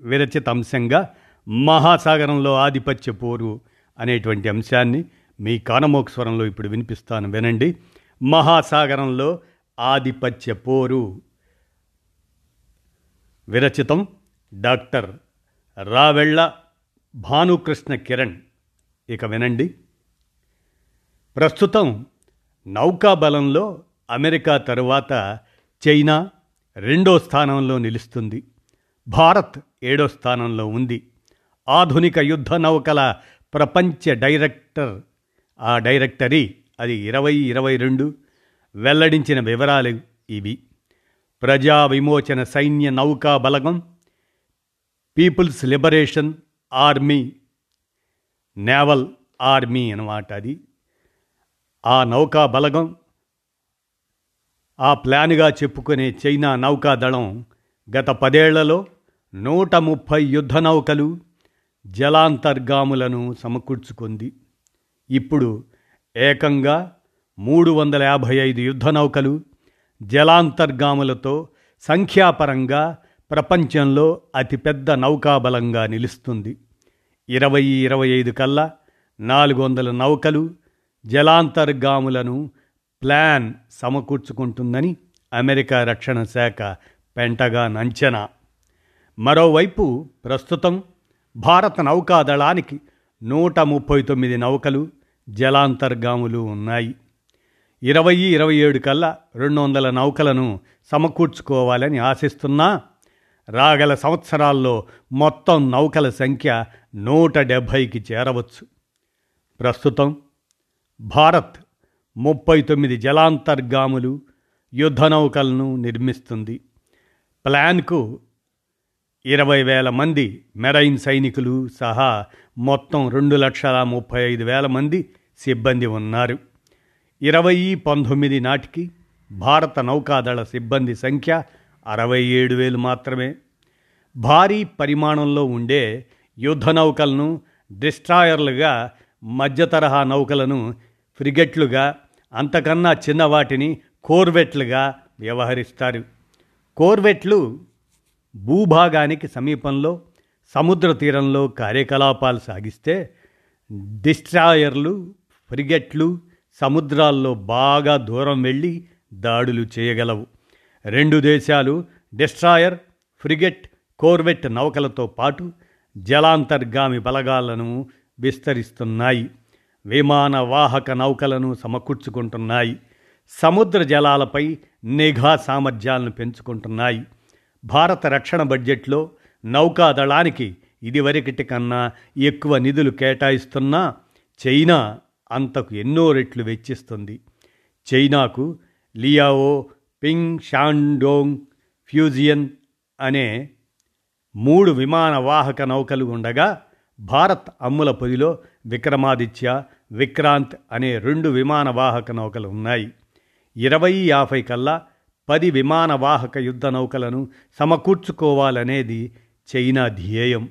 విరచిత అంశంగా మహాసాగరంలో ఆధిపత్య పోరు అనేటువంటి అంశాన్ని మీ కానమోక్స్వరంలో ఇప్పుడు వినిపిస్తాను వినండి. మహాసాగరంలో ఆధిపత్య పోరు. విరచితం డాక్టర్ రావెళ్ళ భానుకృష్ణ కిరణ్. ఇక వినండి. ప్రస్తుతం నౌకాబలంలో అమెరికా తరువాత చైనా రెండో స్థానంలో నిలుస్తుంది. భారత్ ఏడో స్థానంలో ఉంది. ఆధునిక యుద్ధ నౌకల ప్రపంచ డైరెక్టర్. ఆ డైరెక్టరీ అది ఇరవై ఇరవై రెండు. వెల్లడించిన వివరాలు ఇవి. ప్రజా విమోచన సైన్య నౌకా బలగం peoples liberation army naval army అనమాట అది. ఆ నౌకా బలగం ఆ ప్లాన్గా చెప్పుకునే చైనా నౌకాదళం గత పదేళ్ళలో నూట ముప్పై యుద్ధ నౌకలు జలాంతర్గాములను సమకూర్చుకుంది. ఇప్పుడు ఏకంగా మూడు వందల యాభై ఐదు యుద్ధ నౌకలు జలాంతర్గాములతో సంఖ్యాపరంగా ప్రపంచంలో అతిపెద్ద నౌకాబలంగా నిలుస్తుంది. ఇరవై ఇరవై ఐదు కల్లా నాలుగు వందల నౌకలు జలాంతర్గాములను ప్లాన్ సమకూర్చుకుంటుందని అమెరికా రక్షణ శాఖ పెంటగాన్ అంచనా. మరోవైపు ప్రస్తుతం భారత నౌకాదళానికి నూట ముప్పై తొమ్మిది నౌకలు జలాంతర్గాములు ఉన్నాయి. ఇరవై ఇరవై ఏడు కల్లా రెండు వందల నౌకలను సమకూర్చుకోవాలని ఆశిస్తున్నా రాగల సంవత్సరాల్లో మొత్తం నౌకల సంఖ్య నూట డెబ్భైకి చేరవచ్చు. ప్రస్తుతం భారత్ ముప్పై తొమ్మిది జలాంతర్గాములు యుద్ధ నౌకలను నిర్మిస్తుంది. ప్లాన్కు ఇరవై వేల మంది మెరైన్ సైనికులు సహా మొత్తం రెండు లక్షల ముప్పై ఐదు వేల మంది సిబ్బంది ఉన్నారు. ఇరవై పంతొమ్మిది నాటికి భారత నౌకాదళ సిబ్బంది సంఖ్య అరవై ఏడు వేలు మాత్రమే. భారీ పరిమాణంలో ఉండే యుద్ధ నౌకలను డిస్ట్రాయర్లుగా మధ్య తరహా నౌకలను ఫ్రిగెట్లుగా అంతకన్నా చిన్నవాటిని కోర్వెట్లుగా వ్యవహరిస్తారు. కోర్వెట్లు భూభాగానికి సమీపంలో సముద్ర తీరంలో కార్యకలాపాలు సాగిస్తే డిస్ట్రాయర్లు ఫ్రిగెట్లు సముద్రాల్లో బాగా దూరం వెళ్ళి దాడులు చేయగలవు. రెండు దేశాలు డిస్ట్రాయర్ ఫ్రిగెట్ కోర్వెట్ నౌకలతో పాటు జలాంతర్గామి బలగాలను విస్తరిస్తున్నాయి. విమాన వాహక నౌకలను సమకూర్చుకుంటున్నాయి. సముద్ర జలాలపై నిఘా సామర్థ్యాలను పెంచుకుంటున్నాయి. భారత రక్షణ బడ్జెట్లో నౌకాదళానికి ఇదివరకటి కన్నా ఎక్కువ నిధులు కేటాయిస్తున్నా చైనా అంతకు ఎన్నో రెట్లు వెచ్చిస్తుంది. చైనాకు లియావో పింగ్ షాండోంగ్ ఫ్యూజియన్ అనే మూడు విమాన వాహక నౌకలు ఉండగా భారత్ అమ్ముల పొదిలో విక్రమాదిత్య విక్రాంత్ అనే రెండు విమాన వాహక నౌకలు ఉన్నాయి. ఇరవై యాభై కల్లా పది విమానవాహక యుద్ధ నౌకలను సమకూర్చుకోవాలనేది చైనా ధ్యేయం.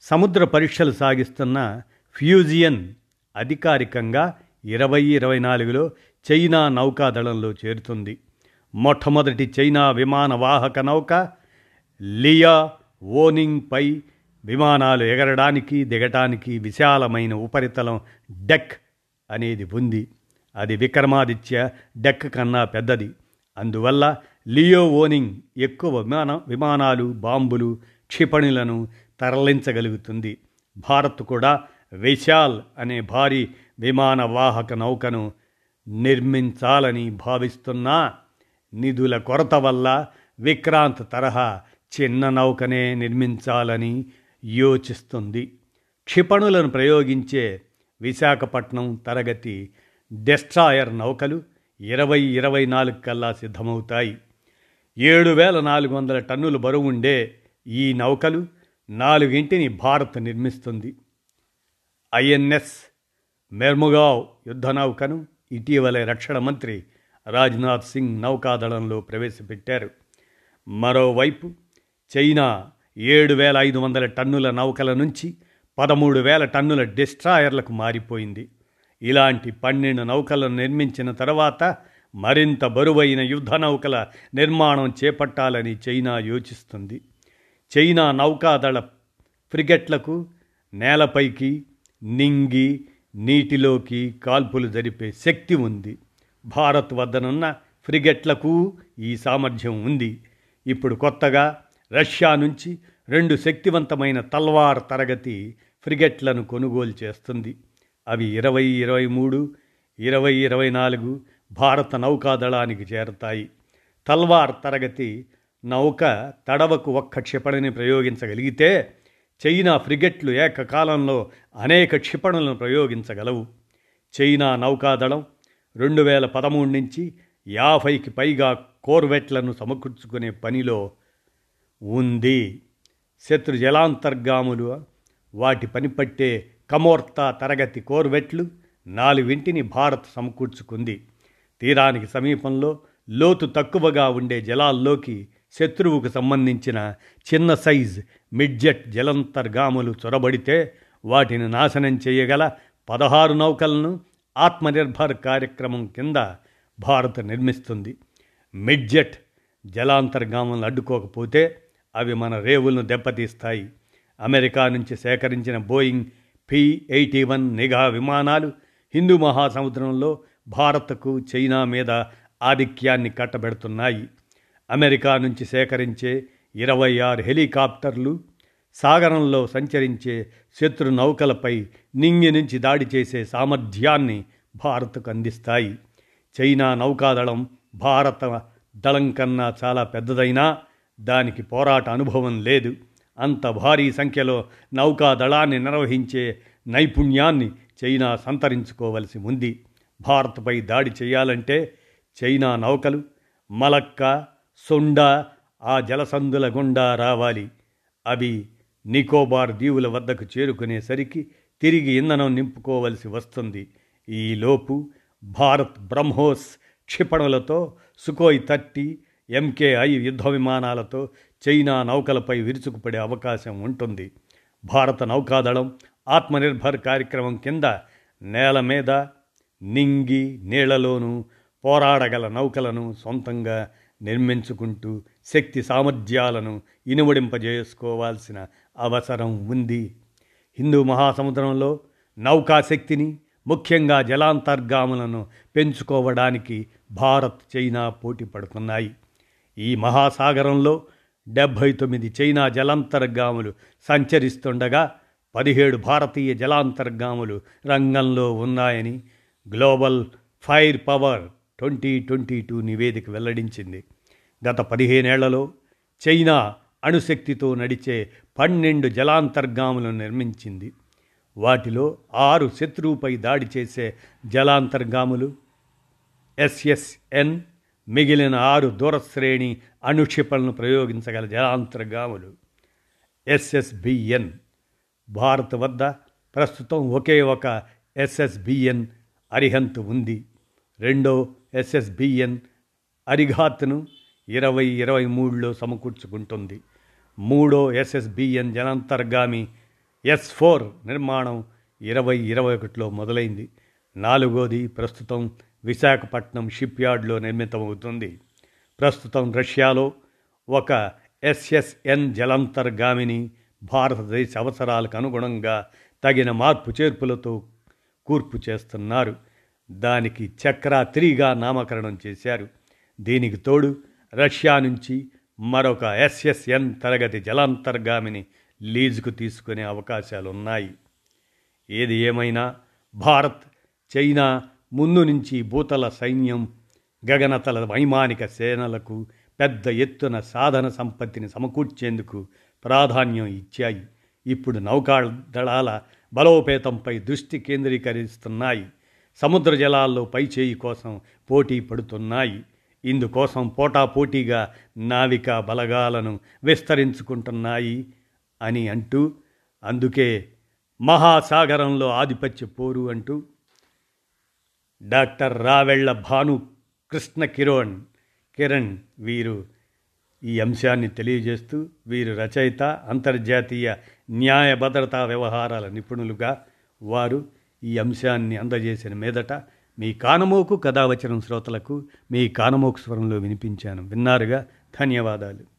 సముద్ర పరీక్షలు సాగిస్తున్న ఫ్యూజియన్ అధికారికంగా ఇరవై ఇరవై నాలుగులో చైనా నౌకాదళంలో చేరుతుంది. మొట్టమొదటి చైనా విమానవాహక నౌక లియా ఓనింగ్పై విమానాలు ఎగరడానికి దిగటానికి విశాలమైన ఉపరితలం డెక్ అనేది ఉంది. అది విక్రమాదిత్య డెక్ కన్నా పెద్దది. అందువల్ల లియో ఓనింగ్ ఎక్కువ విమాన విమానాలు బాంబులు క్షిపణులను తరలించగలుగుతుంది. భారత్ కూడా విశాల్ అనే భారీ విమాన వాహక నౌకను నిర్మించాలని భావిస్తున్నా నిధుల కొరత వల్ల విక్రాంత్ తరహా చిన్న నౌకనే నిర్మించాలని యోచిస్తుంది. క్షిపణులను ప్రయోగించే విశాఖపట్నం తరగతి డెస్ట్రాయర్ నౌకలు ఇరవై ఇరవై నాలుగు కల్లా సిద్ధమవుతాయి. ఏడు వేల నాలుగు వందల టన్నులు బరువు ఉండే ఈ నౌకలు నాలుగింటిని భారత్ నిర్మిస్తుంది. ఐఎన్ఎస్ మెర్ముగావ్ యుద్ధ నౌకను ఇటీవలే రక్షణ మంత్రి రాజ్నాథ్ సింగ్ నౌకాదళంలో ప్రవేశపెట్టారు. మరోవైపు చైనా ఏడు వేల ఐదు వందల టన్నుల నౌకల నుంచి పదమూడు వేల టన్నుల డిస్ట్రాయర్లకు మారిపోయింది. ఇలాంటి పన్నెండు నౌకలను నిర్మించిన తర్వాత మరింత బరువైన యుద్ధ నౌకల నిర్మాణం చేపట్టాలని చైనా యోచిస్తుంది. చైనా నౌకాదళ ఫ్రిగెట్లకు నేలపైకి నింగి నీటిలోకి కాల్పులు జరిపే శక్తి ఉంది. భారత్ వద్దనున్న ఫ్రిగెట్లకు ఈ సామర్థ్యం ఉంది. ఇప్పుడు కొత్తగా రష్యా నుంచి రెండు శక్తివంతమైన తల్వార్ తరగతి ఫ్రిగెట్లను కొనుగోలు చేస్తుంది. అవి ఇరవై ఇరవై మూడు ఇరవై ఇరవై నాలుగు భారత నౌకాదళానికి చేరతాయి. తల్వార్ తరగతి నౌక తడవకు ఒక్క క్షిపణిని ప్రయోగించగలిగితే చైనా ఫ్రిగెట్లు ఏకకాలంలో అనేక క్షిపణులను ప్రయోగించగలవు. చైనా నౌకాదళం రెండు వేల పదమూడు నుంచి యాభైకి పైగా కోర్వెట్లను సమకూర్చుకునే పనిలో ఉంది. శత్రు జలాంతర్గాములు వాటి పనిపట్టే కమోర్తా తరగతి కోర్వెట్లు నాలుగింటిని భారత్ సమకూర్చుకుంది. తీరానికి సమీపంలో లోతు తక్కువగా ఉండే జలాల్లోకి శత్రువుకు సంబంధించిన చిన్న సైజ్ మిడ్జెట్ జలంతర్గాములు చొరబడితే వాటిని నాశనం చేయగల పదహారు నౌకలను ఆత్మనిర్భర్ కార్యక్రమం కింద భారత్ నిర్మిస్తుంది. మిడ్జెట్ జలాంతర్గాములను అడ్డుకోకపోతే అవి మన రేవులను దెబ్బతీస్తాయి. అమెరికా నుంచి సేకరించిన బోయింగ్ పి ఎయిటీ వన్ నిఘా విమానాలు హిందూ మహాసముద్రంలో భారత్కు చైనా మీద ఆధిక్యాన్ని కట్టబెడుతున్నాయి. అమెరికా నుంచి సేకరించే ఇరవై ఆరు హెలికాప్టర్లు సాగరంలో సంచరించే శత్రు నౌకలపై నింగి నుంచి దాడి చేసే సామర్థ్యాన్ని భారత్కు అందిస్తాయి. చైనా నౌకాదళం భారత దళం కన్నా చాలా పెద్దదైనా దానికి పోరాట అనుభవం లేదు. అంత భారీ సంఖ్యలో నౌకాదళాన్ని నిర్వహించే నైపుణ్యాన్ని చైనా సంతరించుకోవలసి ఉంది. భారత్పై దాడి చేయాలంటే చైనా నౌకలు మలక్క సొండ ఆ జలసందుల గుండా రావాలి. అవి నికోబార్ దీవుల వద్దకు చేరుకునేసరికి తిరిగి ఇంధనం నింపుకోవలసి వస్తుంది. ఈలోపు భారత్ బ్రహ్మోస్ క్షిపణులతో సుకోయ్ థర్టీ ఎంకేఐ యుద్ధ విమానాలతో చైనా నౌకలపై విరుచుకుపడే అవకాశం ఉంటుంది. భారత నౌకాదళం ఆత్మనిర్భర్ కార్యక్రమం కింద నేల మీద నింగి నీళ్ళలోనూ పోరాడగల నౌకలను సొంతంగా నిర్మించుకుంటూ శక్తి సామర్థ్యాలను ఇనువడింపజేసుకోవాల్సిన అవసరం ఉంది. హిందూ మహాసముద్రంలో నౌకాశక్తిని ముఖ్యంగా జలాంతర్గాములను పెంచుకోవడానికి భారత్ చైనా పోటీ పడుతున్నాయి. ఈ మహాసాగరంలో డెబ్భై తొమ్మిది చైనా జలాంతర్గాములు సంచరిస్తుండగా పదిహేడు భారతీయ జలాంతర్గాములు రంగంలో ఉన్నాయని Global fire power twenty twenty two నివేదిక వెల్లడించింది. గత పదిహేనేళ్ళలో చైనా అణుశక్తితో నడిచే పన్నెండు జలాంతర్గాములను నిర్మించింది. వాటిలో ఆరు శత్రువుపై దాడి చేసే జలాంతర్గాములు ఎస్ఎస్ఎన్ మిగిలిన ఆరు దూరశ్రేణి అణుక్షిపణలను ప్రయోగించగల జలాంతర్గాములు ఎస్ఎస్బిఎన్. భారత్ వద్ద ప్రస్తుతం ఒకే ఒక ఎస్ఎస్బిఎన్ అరిహంత్ ఉంది. రెండో ఎస్ఎస్బిఎన్ అరిఘాత్ను ఇరవై ఇరవై మూడులో సమకూర్చుకుంటుంది. మూడో ఎస్ఎస్బిఎన్ జనాంతర్గామి ఎస్ ఫోర్ నిర్మాణం ఇరవై ఇరవై ఒకటిలో మొదలైంది. నాలుగోది ప్రస్తుతం విశాఖపట్నం షిప్యార్డ్లో నిర్మితమవుతుంది. ప్రస్తుతం రష్యాలో ఒక ఎస్ఎస్ఎన్ జలంతర్గామిని భారతదేశ అవసరాలకు అనుగుణంగా తగిన మార్పు చేర్పులతో కూర్పు చేస్తున్నారు. దానికి చక్రా త్రీగా నామకరణం చేశారు. దీనికి తోడు రష్యా నుంచి మరొక ఎస్ఎస్ఎన్ తరగతి జలాంతర్గామిని లీజుకు తీసుకునే అవకాశాలున్నాయి. ఏది ఏమైనా భారత్ చైనా ముందు నుంచి భూతల సైన్యం గగనతల వైమానిక సేనలకు పెద్ద ఎత్తున సాధన సంపత్తిని సమకూర్చేందుకు ప్రాధాన్యం ఇచ్చాయి. ఇప్పుడు నౌకాదళాల బలోపేతంపై దృష్టి కేంద్రీకరిస్తున్నాయి. సముద్ర జలాల్లో పైచేయి కోసం పోటీ పడుతున్నాయి. ఇందుకోసం పోటాపోటీగా నావికా బలగాలను విస్తరించుకుంటున్నాయి అని అంటూ అందుకే మహాసాగరంలో ఆధిపత్య పోరు అంటూ డాక్టర్ రావెళ్ళ భాను కృష్ణ కిరణ్ కిరణ్ వీరు ఈ అంశాన్ని తెలియజేస్తూ వీరు రచయిత అంతర్జాతీయ న్యాయ భద్రతా వ్యవహారాల నిపుణులుగా వారు ఈ అంశాన్ని అందజేసిన మీదట మీ కానమోకు కథావచనం శ్రోతలకు మీ కానమోకు స్వరంలో వినిపించాను. విన్నారుగా? ధన్యవాదాలు.